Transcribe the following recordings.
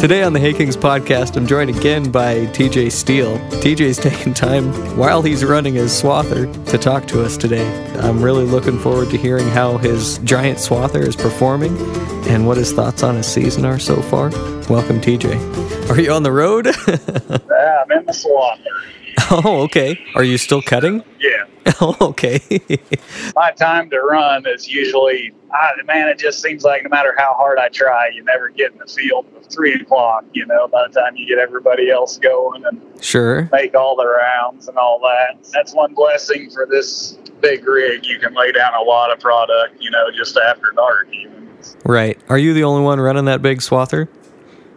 Today on the Hay Kings podcast, I'm joined again by TJ Steele. TJ's taking time while he's running his swather to talk to us today. I'm really looking forward to hearing how his giant swather is performing and what his thoughts on his season are so far. Welcome, TJ. Are you on the road? yeah, I'm in the swather. Oh, okay. Are you still cutting? Yeah. Oh, okay. My time to run is usually, I, man, it just seems like no matter how hard I try, you never get in the field at three o'clock. You know, by the time you get everybody else going and sure make all the rounds and all that. That's one blessing for this big rig. You can lay down a lot of product, you know, just after dark even. Right. Are you the only one running that big swather?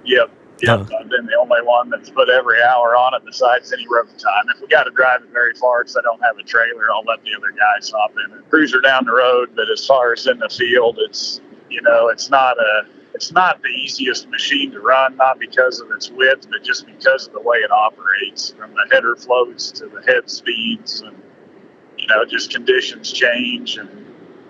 Yep. Yep, oh. I've been the only one that's put every hour on it besides any road time. If we got to drive it very far because I don't have a trailer, I'll let the other guys hop in and cruiser down the road. But as far as in the field, it's you know it's not a it's not the easiest machine to run, not because of its width, but just because of the way it operates, from the header floats to the head speeds, and you know just conditions change and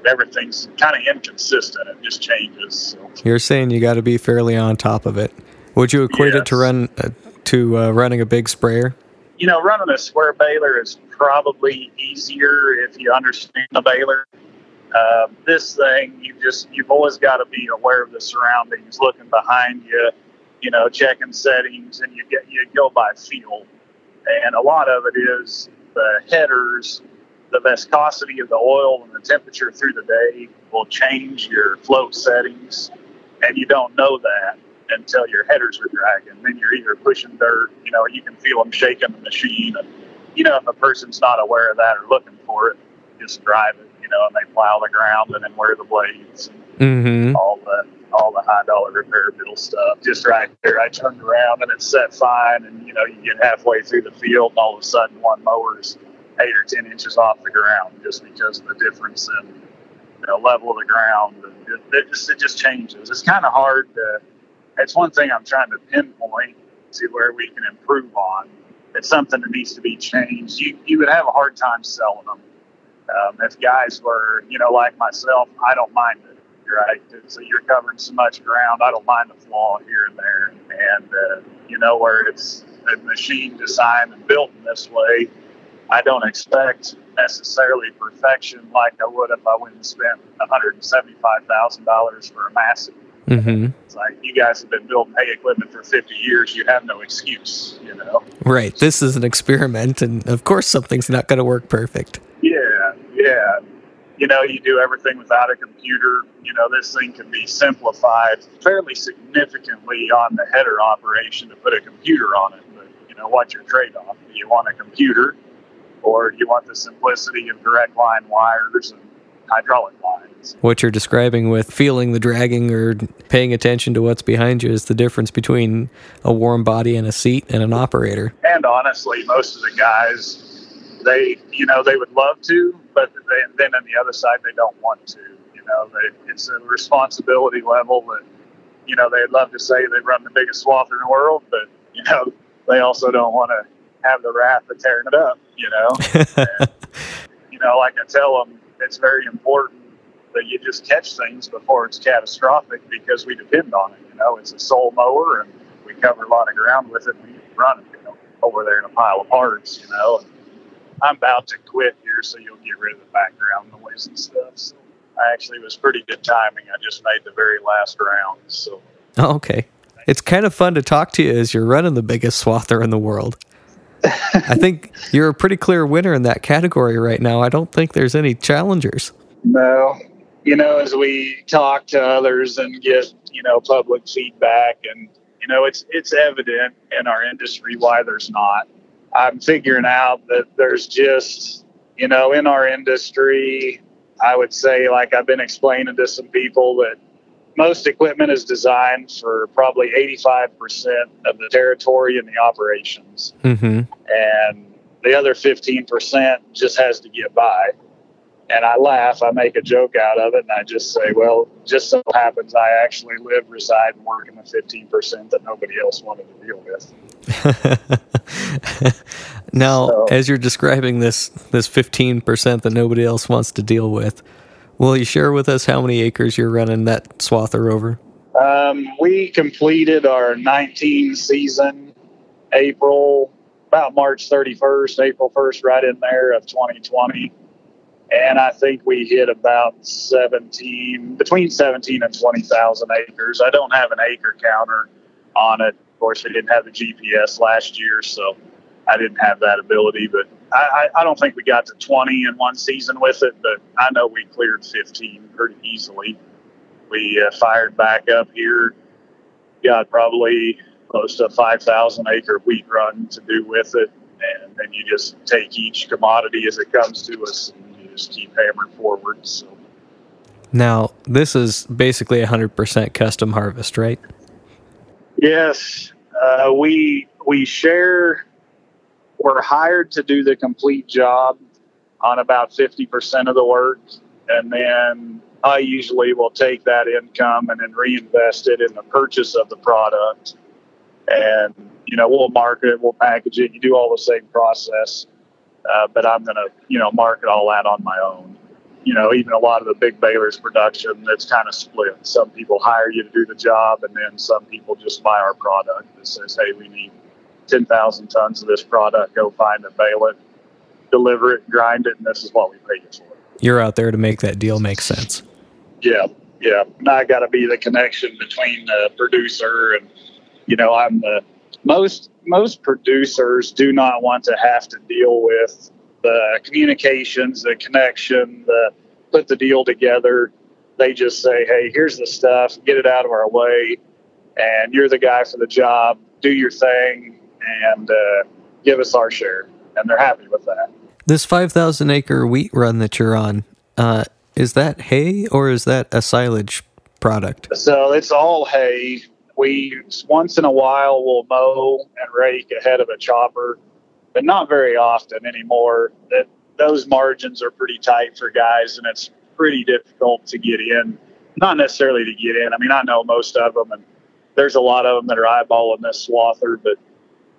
everything's kind of inconsistent. It just changes. So. You're saying you got to be fairly on top of it. Would you equate yes. it to run uh, to uh, running a big sprayer? You know, running a square baler is probably easier if you understand the baler. Uh, this thing, you just you've always got to be aware of the surroundings, looking behind you, you know, checking settings, and you get you go by feel. And a lot of it is the headers, the viscosity of the oil, and the temperature through the day will change your float settings, and you don't know that until your headers are dragging. Then you're either pushing dirt, you know, you can feel them shaking the machine. And, you know, if a person's not aware of that or looking for it, just drive it, you know, and they plow the ground and then wear the blades mm-hmm. all the all the high dollar repair bill stuff. Just right there, I turned around and it's set fine, and you know, you get halfway through the field, and all of a sudden, one mower's eight or ten inches off the ground just because of the difference in you know, level of the ground. And it, it just it just changes. It's kind of hard to it's one thing I'm trying to pinpoint to where we can improve on. It's something that needs to be changed. You you would have a hard time selling them. Um, if guys were, you know, like myself, I don't mind it. Right, so you're covering so much ground. I don't mind the flaw here and there, and uh, you know where it's a machine designed and built in this way. I don't expect necessarily perfection like I would if I went and spent $175,000 for a massive Mm-hmm. It's like you guys have been building hay equipment for 50 years. You have no excuse, you know. Right. This is an experiment, and of course, something's not going to work perfect. Yeah, yeah. You know, you do everything without a computer. You know, this thing can be simplified fairly significantly on the header operation to put a computer on it. But you know, what's your trade-off? Do you want a computer, or do you want the simplicity of direct line wires and hydraulic lines. What you're describing with feeling the dragging or paying attention to what's behind you is the difference between a warm body and a seat and an operator. And honestly, most of the guys, they, you know, they would love to, but they, then on the other side, they don't want to. You know, they, it's a responsibility level that, you know, they'd love to say they run the biggest swather in the world, but, you know, they also don't want to have the wrath of tearing it up, you know. and, you know, like I tell them, it's very important that you just catch things before it's catastrophic because we depend on it. You know, it's a sole mower and we cover a lot of ground with it. We run it, you know, over there in a pile of parts, you know. And I'm about to quit here, so you'll get rid of the background noise and stuff. So I actually was pretty good timing. I just made the very last round. So. Oh, okay. It's kind of fun to talk to you as you're running the biggest swather in the world. I think you're a pretty clear winner in that category right now. I don't think there's any challengers. No. You know, as we talk to others and get, you know, public feedback and you know, it's it's evident in our industry why there's not. I'm figuring out that there's just, you know, in our industry, I would say like I've been explaining to some people that most equipment is designed for probably 85% of the territory and the operations. Mm-hmm. And the other 15% just has to get by. And I laugh, I make a joke out of it, and I just say, well, just so happens I actually live, reside, and work in the 15% that nobody else wanted to deal with. now, so, as you're describing this, this 15% that nobody else wants to deal with, Will you share with us how many acres you're running that swather over? Um, we completed our 19 season April, about March 31st, April 1st, right in there of 2020. And I think we hit about 17, between 17 and 20,000 acres. I don't have an acre counter on it. Of course, we didn't have the GPS last year, so I didn't have that ability. But I, I, don't think we got to 20 in one season with it, but I know we cleared 15 pretty easily. We uh, fired back up here, got probably close to a 5,000 acre wheat run to do with it. And then you just take each commodity as it comes to us and you just keep hammering forward. So. Now, this is basically a 100% custom harvest, right? Yes. Uh, we, we share, we're hired to do the complete job on about 50% of the work. And then I usually will take that income and then reinvest it in the purchase of the product. And, you know, we'll market it, we'll package it, you do all the same process. Uh, but I'm going to, you know, market all that on my own. You know, even a lot of the big balers production, it's kind of split. Some people hire you to do the job, and then some people just buy our product that says, hey, we need 10,000 tons of this product, go find it, bale it, deliver it, grind it, and this is what we pay you for. You're out there to make that deal make sense. Yeah, yeah. And I got to be the connection between the producer and, you know, I'm the most most producers do not want to have to deal with the communications, the connection, the put the deal together. They just say, "Hey, here's the stuff. Get it out of our way, and you're the guy for the job. Do your thing, and uh, give us our share." And they're happy with that. This 5,000 acre wheat run that you're on, uh, is that hay or is that a silage product? So it's all hay. We once in a while will mow and rake ahead of a chopper, but not very often anymore. That those margins are pretty tight for guys, and it's pretty difficult to get in. Not necessarily to get in. I mean, I know most of them, and there's a lot of them that are eyeballing this swather, but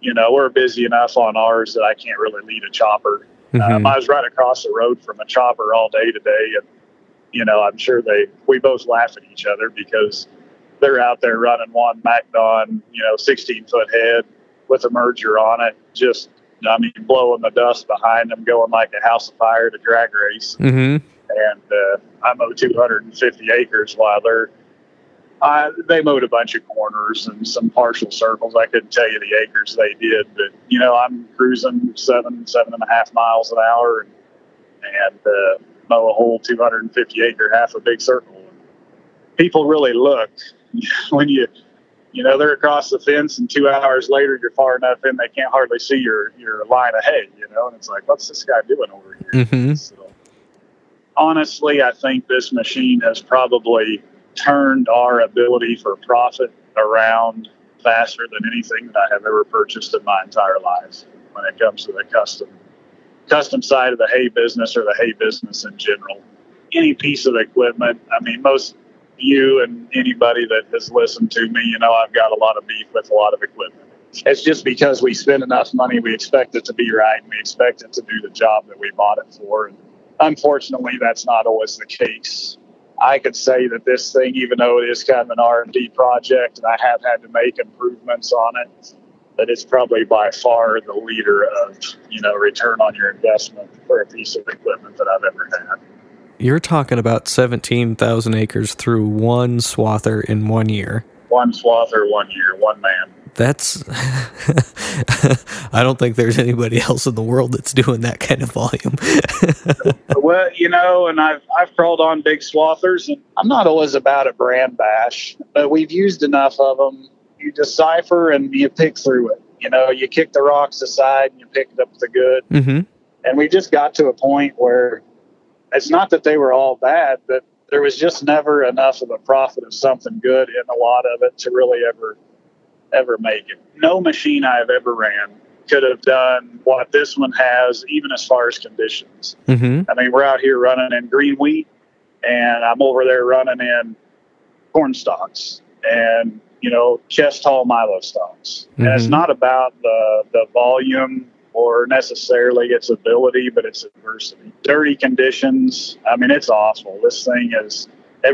you know, we're busy enough on ours that I can't really lead a chopper. Mm-hmm. Um, I was right across the road from a chopper all day today, and you know, I'm sure they we both laugh at each other because they're out there running one MacDon, you know, 16 foot head with a merger on it, just I mean, blowing the dust behind them, going like a house of fire to drag race. Mm-hmm. And uh, I mow 250 acres while they're uh, they mowed a bunch of corners and some partial circles. I couldn't tell you the acres they did, but you know, I'm cruising seven, seven and a half miles an hour, and, and uh, mow a whole 250 acre half a big circle. People really look when you, you know, they're across the fence, and two hours later you're far enough in they can't hardly see your your line of hay. You know, and it's like, what's this guy doing over here? Mm-hmm. So, honestly, I think this machine has probably turned our ability for profit around faster than anything that I have ever purchased in my entire life when it comes to the custom custom side of the hay business or the hay business in general. Any piece of equipment, I mean, most you and anybody that has listened to me, you know, I've got a lot of beef with a lot of equipment. It's just because we spend enough money, we expect it to be right, and we expect it to do the job that we bought it for. And unfortunately, that's not always the case. I could say that this thing, even though it is kind of an R&D project, and I have had to make improvements on it, that it's probably by far the leader of you know return on your investment for a piece of equipment that I've ever had. You're talking about 17,000 acres through one swather in one year. One swather, one year, one man. That's. I don't think there's anybody else in the world that's doing that kind of volume. well, you know, and I've I've crawled on big swathers, and I'm not always about a brand bash, but we've used enough of them you decipher and you pick through it. You know, you kick the rocks aside and you pick up the good. Mm-hmm. And we just got to a point where it's not that they were all bad, but there was just never enough of a profit of something good in a lot of it to really ever ever make it. No machine I have ever ran could have done what this one has, even as far as conditions. Mm-hmm. I mean, we're out here running in green wheat, and I'm over there running in corn stalks, and you know, chest tall Milo stalks. Mm-hmm. And it's mm-hmm. not about the, the volume or necessarily its ability, but its adversity. Dirty conditions. I mean, it's awful. This thing is.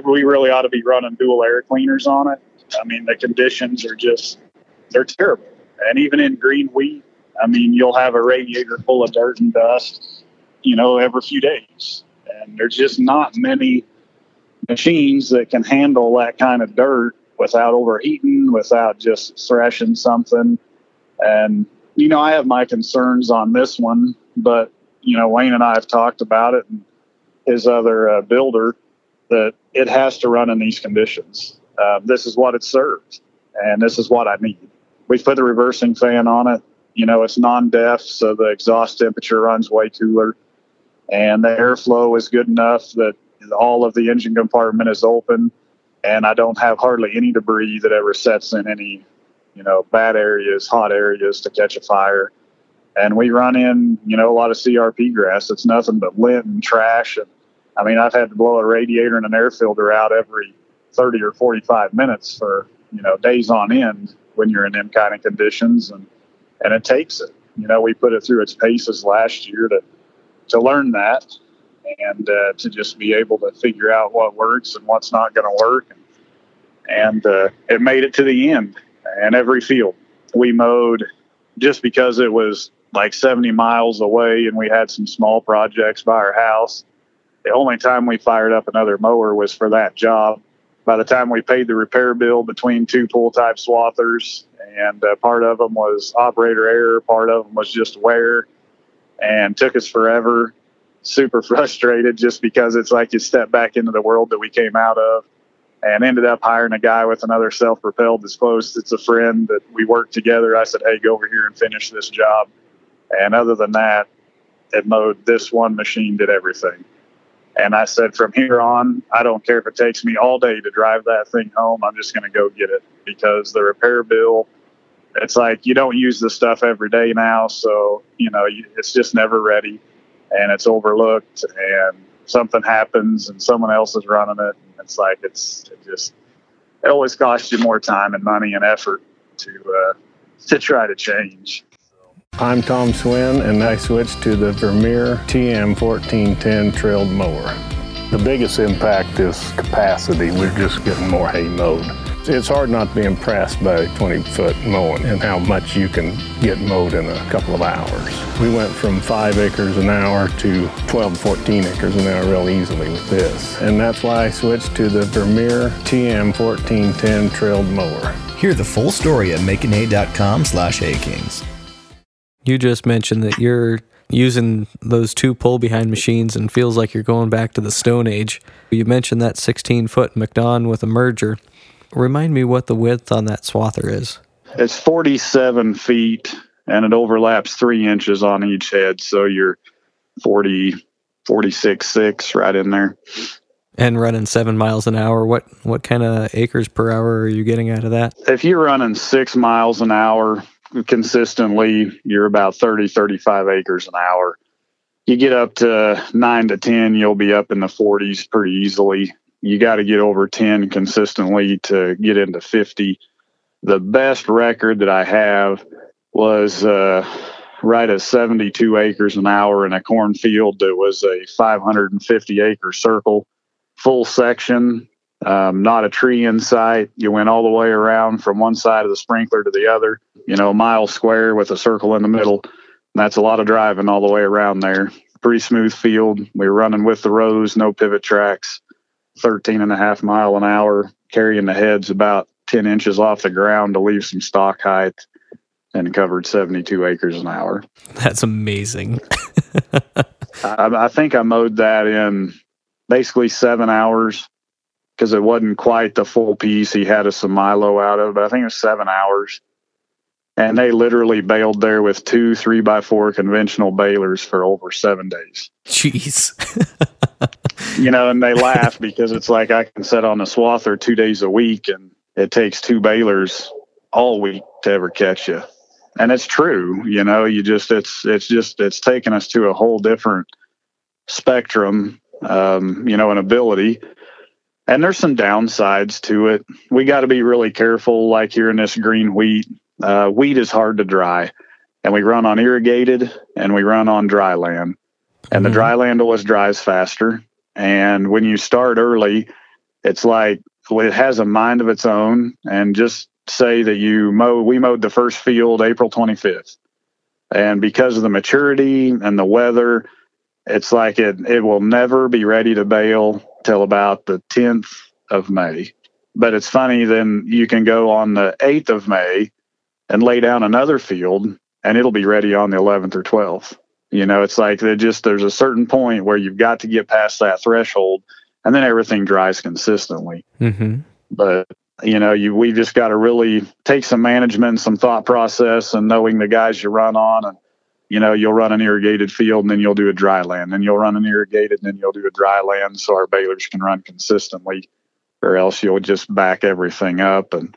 We really ought to be running dual air cleaners on it. I mean, the conditions are just they're terrible. And even in green wheat, I mean, you'll have a radiator full of dirt and dust, you know, every few days. And there's just not many machines that can handle that kind of dirt without overheating, without just thrashing something. And, you know, I have my concerns on this one, but, you know, Wayne and I have talked about it and his other uh, builder that it has to run in these conditions. Uh, this is what it serves, and this is what I need. We put the reversing fan on it. You know, it's non-def, so the exhaust temperature runs way cooler, and the airflow is good enough that all of the engine compartment is open and I don't have hardly any debris that ever sets in any, you know, bad areas, hot areas to catch a fire. And we run in, you know, a lot of CRP grass. It's nothing but lint and trash. And I mean, I've had to blow a radiator and an air filter out every 30 or 45 minutes for, you know, days on end when you're in them kind of conditions. And, and it takes it. You know, we put it through its paces last year to, to learn that and uh, to just be able to figure out what works and what's not going to work. And, and uh, it made it to the end. And every field we mowed just because it was like 70 miles away and we had some small projects by our house. The only time we fired up another mower was for that job. By the time we paid the repair bill between two pull type swathers, and uh, part of them was operator error, part of them was just wear, and took us forever super frustrated just because it's like you step back into the world that we came out of and ended up hiring a guy with another self-propelled that's close. It's a friend that we worked together. I said, Hey, go over here and finish this job. And other than that, it mowed this one machine did everything. And I said, from here on, I don't care if it takes me all day to drive that thing home. I'm just going to go get it because the repair bill, it's like you don't use the stuff every day now. So, you know, it's just never ready and it's overlooked and something happens and someone else is running it and it's like it's it just it always costs you more time and money and effort to uh, to try to change. I'm Tom Swin and I switched to the Vermeer TM 1410 trailed mower. The biggest impact is capacity. We're just getting more hay mowed. It's hard not to be impressed by 20 foot mowing and how much you can get mowed in a couple of hours. We went from five acres an hour to 12, 14 acres an hour real easily with this. And that's why I switched to the Vermeer TM 1410 trailed mower. Hear the full story at makeandhay.com slash haykings. You just mentioned that you're using those two pull behind machines and feels like you're going back to the Stone Age. You mentioned that 16 foot MacDon with a merger. Remind me what the width on that swather is. It's 47 feet and it overlaps three inches on each head. So you're 40, 46, 6 right in there. And running seven miles an hour, what, what kind of acres per hour are you getting out of that? If you're running six miles an hour consistently, you're about 30, 35 acres an hour. You get up to nine to 10, you'll be up in the 40s pretty easily you got to get over 10 consistently to get into 50. The best record that I have was uh, right at 72 acres an hour in a cornfield that was a 550 acre circle, full section, um, not a tree in sight. You went all the way around from one side of the sprinkler to the other, you know, a mile square with a circle in the middle. And that's a lot of driving all the way around there. Pretty smooth field. We were running with the rows, no pivot tracks. 13 and a half mile an hour, carrying the heads about 10 inches off the ground to leave some stalk height and covered 72 acres an hour. That's amazing. I, I, think I mowed that in basically seven hours because it wasn't quite the full piece he had a some Milo out of, but I think it was seven hours. And they literally baled there with two three by four conventional balers for over seven days. Jeez. you know, and they laugh because it's like I can set on a swather two days a week and it takes two balers all week to ever catch you. And it's true, you know, you just, it's, it's just, it's taken us to a whole different spectrum, um, you know, an ability. And there's some downsides to it. We got to be really careful, like here in this green wheat. Uh, wheat is hard to dry. and we run on irrigated and we run on dry land. And the Mhm. dry land always dries faster. And when you start early, it's like well, it has a mind of its own. And just say that you mow, we mowed the first field April 25th. And because of the maturity and the weather, it's like it, it will never be ready to bale till about the 10th of May. But it's funny, then you can go on the 8th of May and lay down another field and it'll be ready on the 11th or 12th. You know, it's like they just there's a certain point where you've got to get past that threshold, and then everything dries consistently. Mm-hmm. But you know, you we just got to really take some management, some thought process, and knowing the guys you run on, and you know, you'll run an irrigated field, and then you'll do a dry land, and you'll run an irrigated, and then you'll do a dry land, so our balers can run consistently, or else you'll just back everything up. And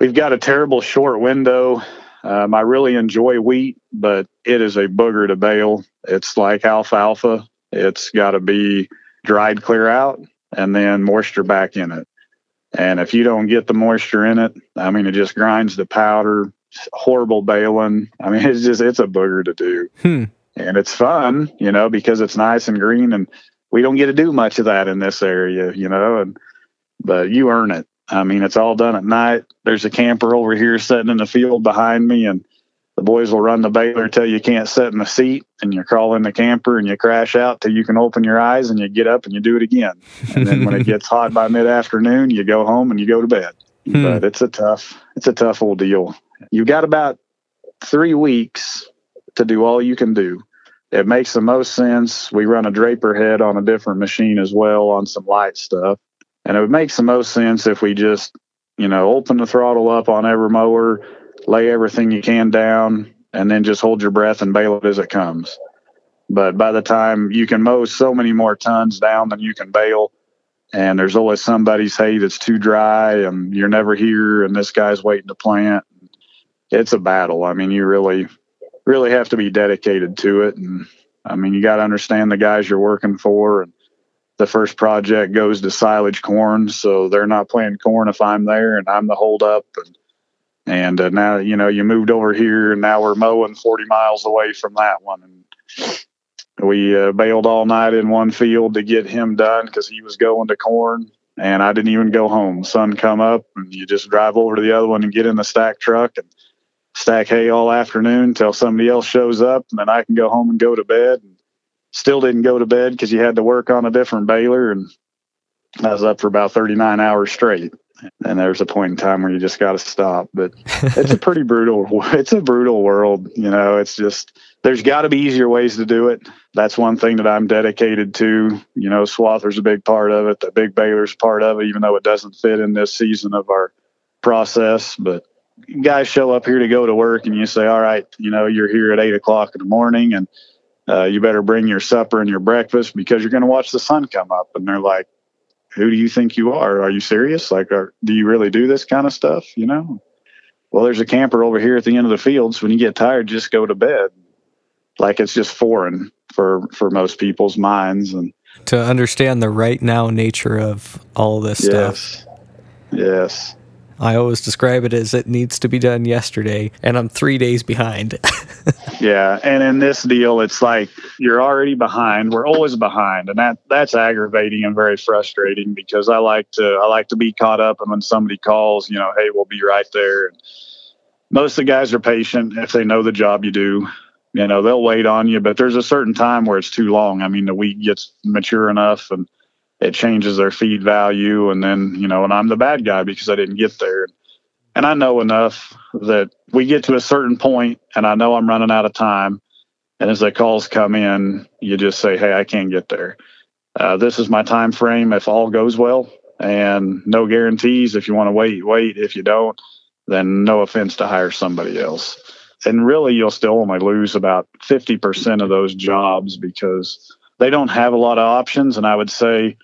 we've got a terrible short window. Um, I really enjoy wheat, but it is a booger to bale. It's like alfalfa. It's got to be dried clear out and then moisture back in it. And if you don't get the moisture in it, I mean, it just grinds the powder. Horrible baling. I mean, it's just it's a booger to do, Hmm. and it's fun, you know, because it's nice and green, and we don't get to do much of that in this area, you know. And but you earn it. I mean, it's all done at night. There's a camper over here sitting in the field behind me, and the boys will run the baler till you can't sit in the seat, and you crawl in the camper and you crash out till you can open your eyes, and you get up and you do it again. And then when it gets hot by mid afternoon, you go home and you go to bed. Hmm. But it's a tough, it's a tough old deal. You've got about three weeks to do all you can do. It makes the most sense. We run a draper head on a different machine as well on some light stuff. And it makes the most sense if we just, you know, open the throttle up on every mower, lay everything you can down, and then just hold your breath and bale it as it comes. But by the time you can mow so many more tons down than you can bale, and there's always somebody's hay that's too dry, and you're never here, and this guy's waiting to plant. It's a battle. I mean, you really, really have to be dedicated to it, and I mean, you got to understand the guys you're working for, and the first project goes to silage corn, so they're not planting corn if I'm there, and I'm the holdup, and and uh, now you know you moved over here, and now we're mowing 40 miles away from that one, and we uh, baled all night in one field to get him done because he was going to corn, and I didn't even go home. Sun come up, and you just drive over to the other one and get in the stack truck and stack hay all afternoon until somebody else shows up, and then I can go home and go to bed. And still didn't go to bed because you had to work on a different baler, and I was up for about 39 hours straight. And there's a point in time where you just got to stop. But it's a pretty brutal. It's a brutal world. You know, it's just there's got to be easier ways to do it. That's one thing that I'm dedicated to. You know, Swather's a big part of it. The big baler's part of it, even though it doesn't fit in this season of our process. But guys show up here to go to work, and you say, "All right, you know, you're here at eight o'clock in the morning, and uh, you better bring your supper and your breakfast because you're going to watch the sun come up." And they're like, "Who do you think you are? Are you serious? Like, are, do you really do this kind of stuff? You know?" Well, there's a camper over here at the end of the fields. When you get tired, just go to bed. Like it's just foreign for for most people's minds, and to understand the right now nature of all this stuff. yes, yes. I always describe it as it needs to be done yesterday, and I'm three days behind. Yeah, and in this deal, it's like you're already behind. We're always behind, and that that's aggravating and very frustrating because I like to I like to be caught up, and when somebody calls, you know, hey, we'll be right there. And most of the guys are patient if they know the job you do. You know, they'll wait on you, but there's a certain time where it's too long. I mean, the wheat gets mature enough, and it changes their feed value, and then you know, and I'm the bad guy because I didn't get there. And I know enough that we get to a certain point and I know I'm running out of time. And as the calls come in, you just say, Hey, I can't get there. Uh, this is my time frame if all goes well and no guarantees. If you want to wait, wait. If you don't, then no offense to hire somebody else. And really, you'll still only lose about 50% of those jobs because they don't have a lot of options. And I would say,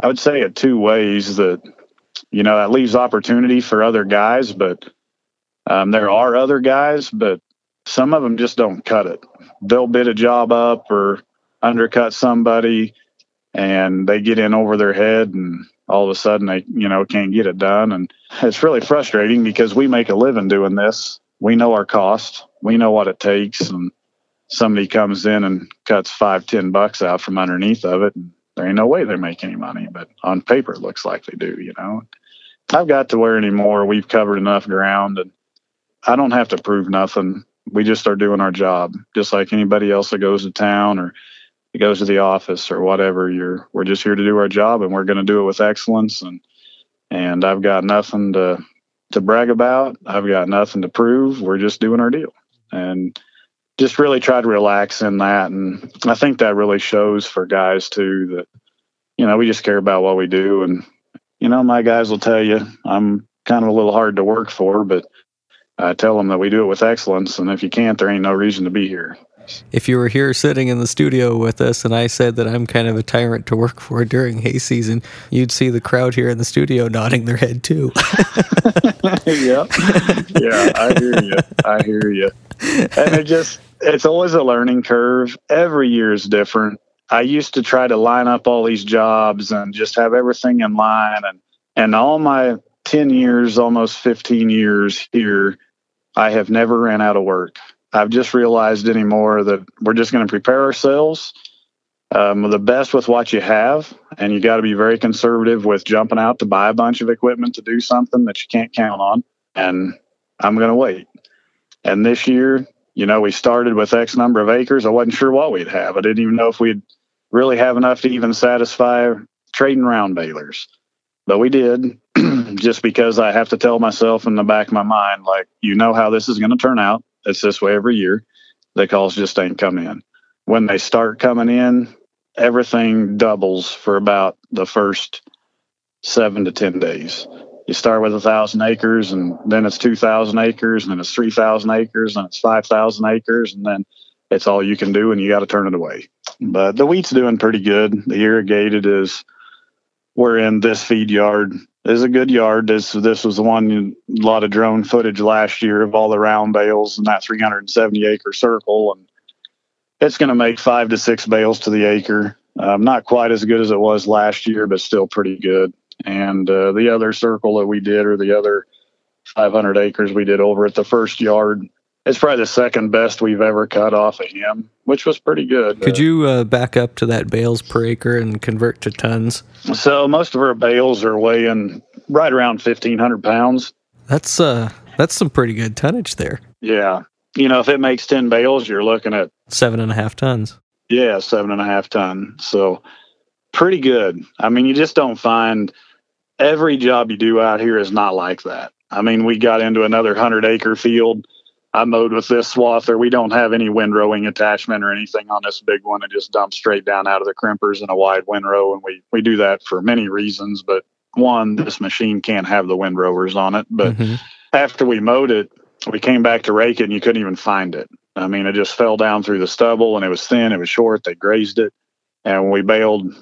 I would say it two ways that you know that leaves opportunity for other guys but um, there are other guys but some of them just don't cut it. They'll bid a job up or undercut somebody and they get in over their head and all of a sudden they you know can't get it done. And it's really frustrating because we make a living doing this. We know our cost, we know what it takes, and somebody comes in and cuts five, ten bucks out from underneath of it, and there ain't no way they make any money. But on paper, it looks like they do. You know, I've got to where anymore. We've covered enough ground, and I don't have to prove nothing. We just are doing our job, just like anybody else that goes to town or goes to the office or whatever. You're we're just here to do our job, and we're going to do it with excellence. And and I've got nothing to to brag about. I've got nothing to prove. We're just doing our deal, and just really try to relax in that. And I think that really shows for guys too that you know we just care about what we do. And you know my guys will tell you I'm kind of a little hard to work for, but I tell them that we do it with excellence. And if you can't, there ain't no reason to be here if you were here sitting in the studio with us and I said that I'm kind of a tyrant to work for during hay season, you'd see the crowd here in the studio nodding their head too. yeah. Yeah, I hear you. I hear you. And it just, it's always a learning curve. Every year is different. I used to try to line up all these jobs and just have everything in line. And, and all my 10 years, almost 15 years here, I have never ran out of work. I've just realized anymore that we're just going to prepare ourselves um, the best with what you have, and you got to be very conservative with jumping out to buy a bunch of equipment to do something that you can't count on. And I'm going to wait. And this year, you know, we started with X number of acres. I wasn't sure what we'd have. I didn't even know if we'd really have enough to even satisfy trading round balers. But we did, just because I have to tell myself in the back of my mind, like, you know how this is going to turn out. It's this way every year. The calls just ain't come in. When they start coming in, everything doubles for about the first seven to 10 days. You start with a thousand acres and then it's 2,000 acres and then it's 3,000 acres and it's 5,000 acres and then it's all you can do and you got to turn it away. But the wheat's doing pretty good. The irrigated is, we're in this feed yard is a good yard. This this was the one a lot of drone footage last year of all the round bales in that 370 acre circle, and it's going to make five to six bales to the acre. Um, not quite as good as it was last year, but still pretty good. And uh, the other circle that we did, or the other 500 acres we did over at the first yard, it's probably the second best we've ever cut off of him, which was pretty good. Could uh, you uh, back up to that bales per acre and convert to tons? So most of our bales are weighing right around fifteen hundred pounds. That's uh, that's some pretty good tonnage there. Yeah, you know, if it makes ten bales, you're looking at seven and a half tons. Yeah, seven and a half ton. So pretty good. I mean, you just don't find every job you do out here is not like that. I mean, we got into another hundred acre field I mowed with this swather. We don't have any windrowing attachment or anything on this big one. It just dumps straight down out of the crimpers in a wide windrow. And we, we do that for many reasons. But one, this machine can't have the windrowers on it. But mm-hmm. after we mowed it, we came back to rake it and you couldn't even find it. I mean, it just fell down through the stubble and it was thin, it was short. They grazed it. And we baled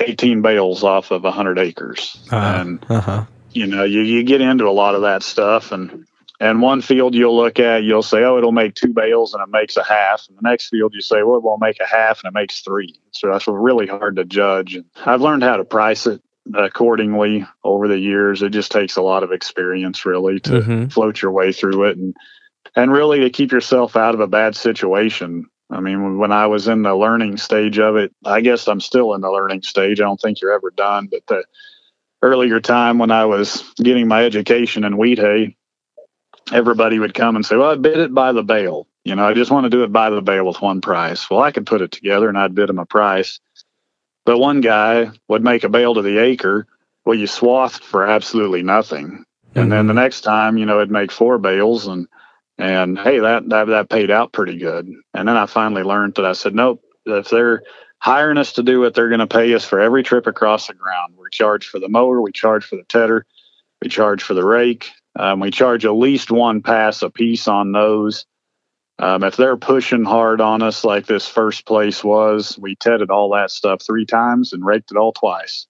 18 bales off of 100 acres. Uh, and, uh-huh. you know, you, you get into a lot of that stuff. And and one field you'll look at, you'll say, oh, it'll make two bales and it makes a half. And the next field you say, well, it won't make a half and it makes three. So that's really hard to judge. And I've learned how to price it accordingly over the years. It just takes a lot of experience really to mm-hmm. float your way through it and and really to keep yourself out of a bad situation. I mean, when I was in the learning stage of it, I guess I'm still in the learning stage. I don't think you're ever done, but the earlier time when I was getting my education in wheat hay, everybody would come and say, Well, I bid it by the bale. You know, I just want to do it by the bale with one price. Well, I could put it together and I'd bid him a price. But one guy would make a bale to the acre. Well, you swathed for absolutely nothing. Mm-hmm. And then the mm-hmm. next time, you know, it'd make four bales and and hey, that, that that paid out pretty good. And then I finally learned that I said, Nope, if they're hiring us to do it, they're gonna pay us for every trip across the ground. We charge for the mower, we charge for the tedder, we charge for the rake, um, we charge at least one pass a piece on those. Um, if they're pushing hard on us like this first place was, we tedded all that stuff three times and raked it all twice.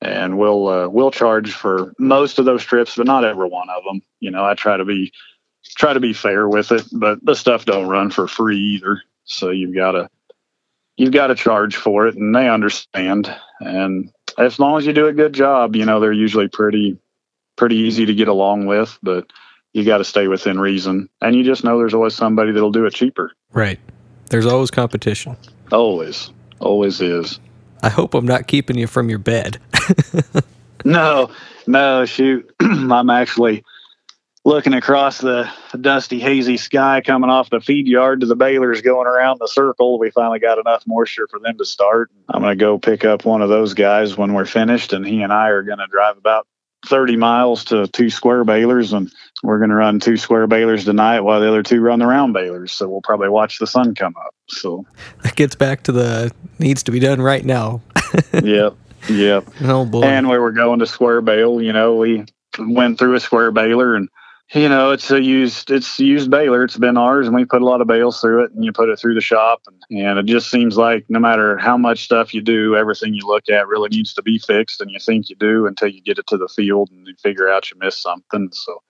And we'll uh, we'll charge for most of those trips, but not every one of them. You know, I try to be try to be fair with it, but the stuff don't run for free either. So you've got to you've got to charge for it, and they understand. And as long as you do a good job, you know they're usually pretty pretty easy to get along with. But you got to stay within reason. And you just know there's always somebody that'll do it cheaper. Right. There's always competition. Always. Always is. I hope I'm not keeping you from your bed. no, no, shoot. I'm actually looking across the dusty, hazy sky coming off the feed yard to the balers going around the circle. We finally got enough moisture for them to start. I'm going to go pick up one of those guys when we're finished, and he and I are going to drive about 30 miles to two square balers, and we're going to run two square balers tonight while the other two run the round balers. So we'll probably watch the sun come up. So that gets back to the needs to be done right now. yep. Yep. Oh boy. And we were going to square bale, you know, we went through a square baler and you know, it's a used it's a used baler. It's been ours, and we put a lot of bales through it, and you put it through the shop, and, and it just seems like no matter how much stuff you do, everything you look at really needs to be fixed, and you think you do until you get it to the field and you figure out you missed something. So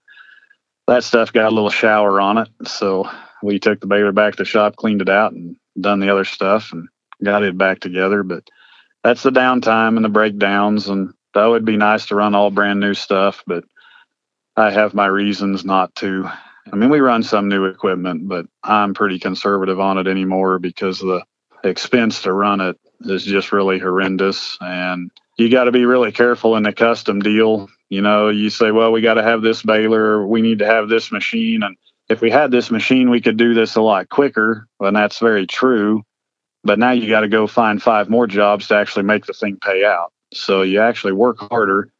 that stuff got a little shower on it. So we took the baler back to the shop, cleaned it out, and done the other stuff, and got it back together. But that's the downtime and the breakdowns, and that would be nice to run all brand new stuff, but I have my reasons not to. I mean, we run some new equipment, but I'm pretty conservative on it anymore because the expense to run it is just really horrendous. And you got to be really careful in the custom deal. You know, you say, well, we got to have this baler, we need to have this machine. And if we had this machine, we could do this a lot quicker. And that's very true. But now you got to go find five more jobs to actually make the thing pay out. So you actually work harder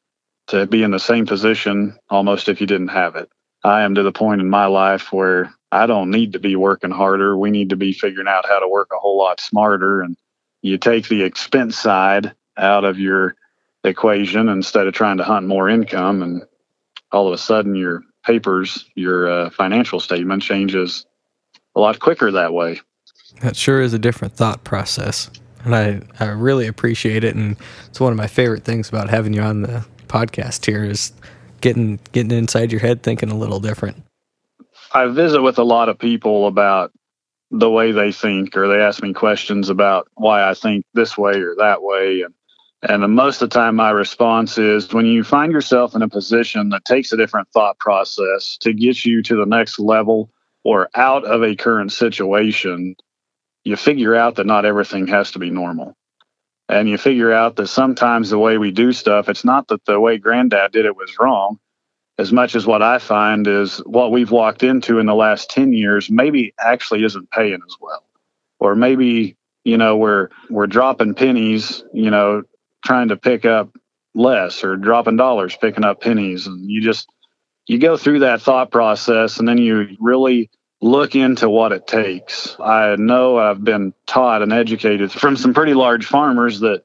to be in the same position almost if you didn't have it. I am to the point in my life where I don't need to be working harder. We need to be figuring out how to work a whole lot smarter. And you take the expense side out of your equation instead of trying to hunt more income. And all of a sudden, your papers, your uh, financial statement changes a lot quicker that way. That sure is a different thought process. And I, I really appreciate it. And it's one of my favorite things about having you on the podcast here is getting getting inside your head thinking a little different. I visit with a lot of people about the way they think or they ask me questions about why I think this way or that way and and most of the time my response is when you find yourself in a position that takes a different thought process to get you to the next level or out of a current situation, you figure out that not everything has to be normal and you figure out that sometimes the way we do stuff, it's not that the way granddad did it was wrong. As much as what I find is what we've walked into in the last 10 years maybe actually isn't paying as well. Or maybe, you know, we're we're dropping pennies, you know, trying to pick up less or dropping dollars picking up pennies and you just you go through that thought process and then you really look into what it takes. I know I've been taught and educated from some pretty large farmers that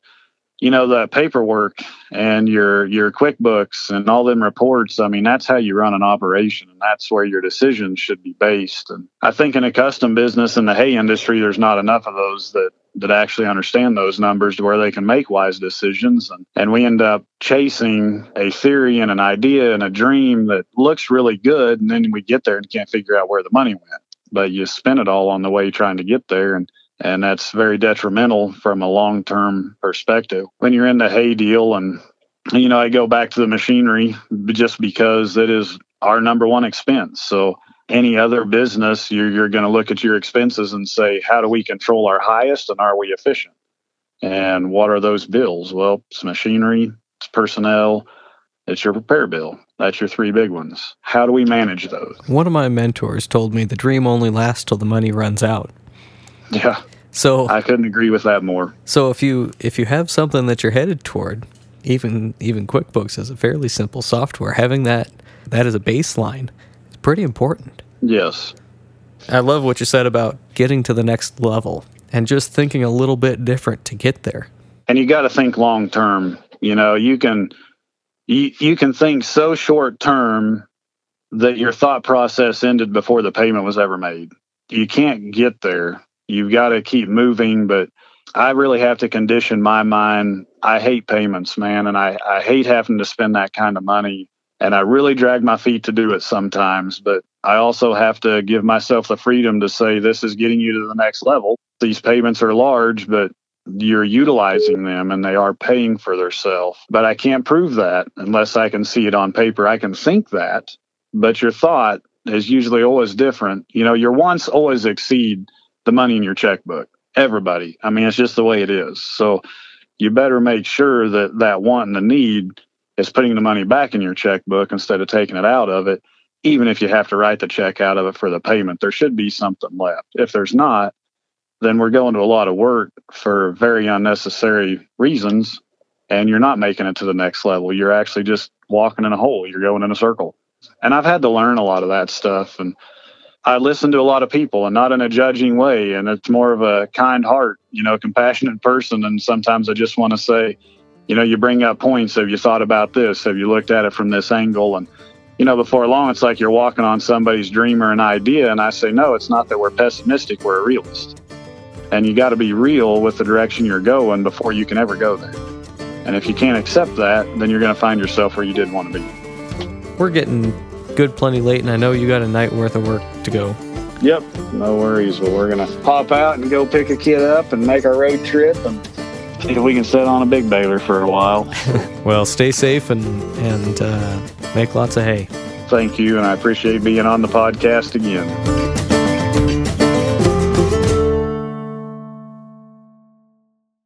you know the paperwork and your your quickbooks and all them reports i mean that's how you run an operation and that's where your decisions should be based and i think in a custom business in the hay industry there's not enough of those that that actually understand those numbers to where they can make wise decisions and, and we end up chasing a theory and an idea and a dream that looks really good and then we get there and can't figure out where the money went but you spend it all on the way trying to get there and and that's very detrimental from a long term perspective. When you're in the hay deal, and you know, I go back to the machinery just because it is our number one expense. So any other business, you're, you're going to look at your expenses and say, how do we control our highest and are we efficient? And what are those bills? Well, it's machinery, it's personnel, it's your repair bill. That's your three big ones. How do we manage those? One of my mentors told me the dream only lasts till the money runs out. Yeah. So I couldn't agree with that more. So if you if you have something that you're headed toward, even even QuickBooks is a fairly simple software. Having that that is a baseline pretty important. Yes. I love what you said about getting to the next level and just thinking a little bit different to get there. And you got to think long term. You know, you can you, you can think so short term that your thought process ended before the payment was ever made. You can't get there you've got to keep moving. But I really have to condition my mind. I hate payments, man, and I, I hate having to spend that kind of money. And I really drag my feet to do it sometimes, but I also have to give myself the freedom to say this is getting you to the next level. These payments are large, but you're utilizing them and they are paying for themselves. But I can't prove that unless I can see it on paper. I can think that, but your thought is usually always different. You know, your wants always exceed the money in your checkbook. Everybody. I mean, it's just the way it is. So you better make sure that that want and the need is putting the money back in your checkbook instead of taking it out of it. Even if you have to write the check out of it for the payment, there should be something left. If there's not, then we're going to a lot of work for very unnecessary reasons and you're not making it to the next level. You're actually just walking in a hole. You're going in a circle. And I've had to learn a lot of that stuff. And I listen to a lot of people and not in a judging way. And it's more of a kind heart, you know, compassionate person. And sometimes I just want to say, you know, you bring up points. Have you thought about this? Have you looked at it from this angle? And, you know, before long, it's like you're walking on somebody's dream or an idea. And I say, no, it's not that we're pessimistic, we're a realist. And you got to be real with the direction you're going before you can ever go there. And if you can't accept that, then you're going to find yourself where you didn't want to be. We're getting good plenty late, and I know you got a night worth of work to go. Yep, no worries. Well, we're going to pop out and go pick a kid up and make our road trip and see if we can sit on a big baler for a while. well, stay safe and, and uh, make lots of hay. Thank you, and I appreciate being on the podcast again.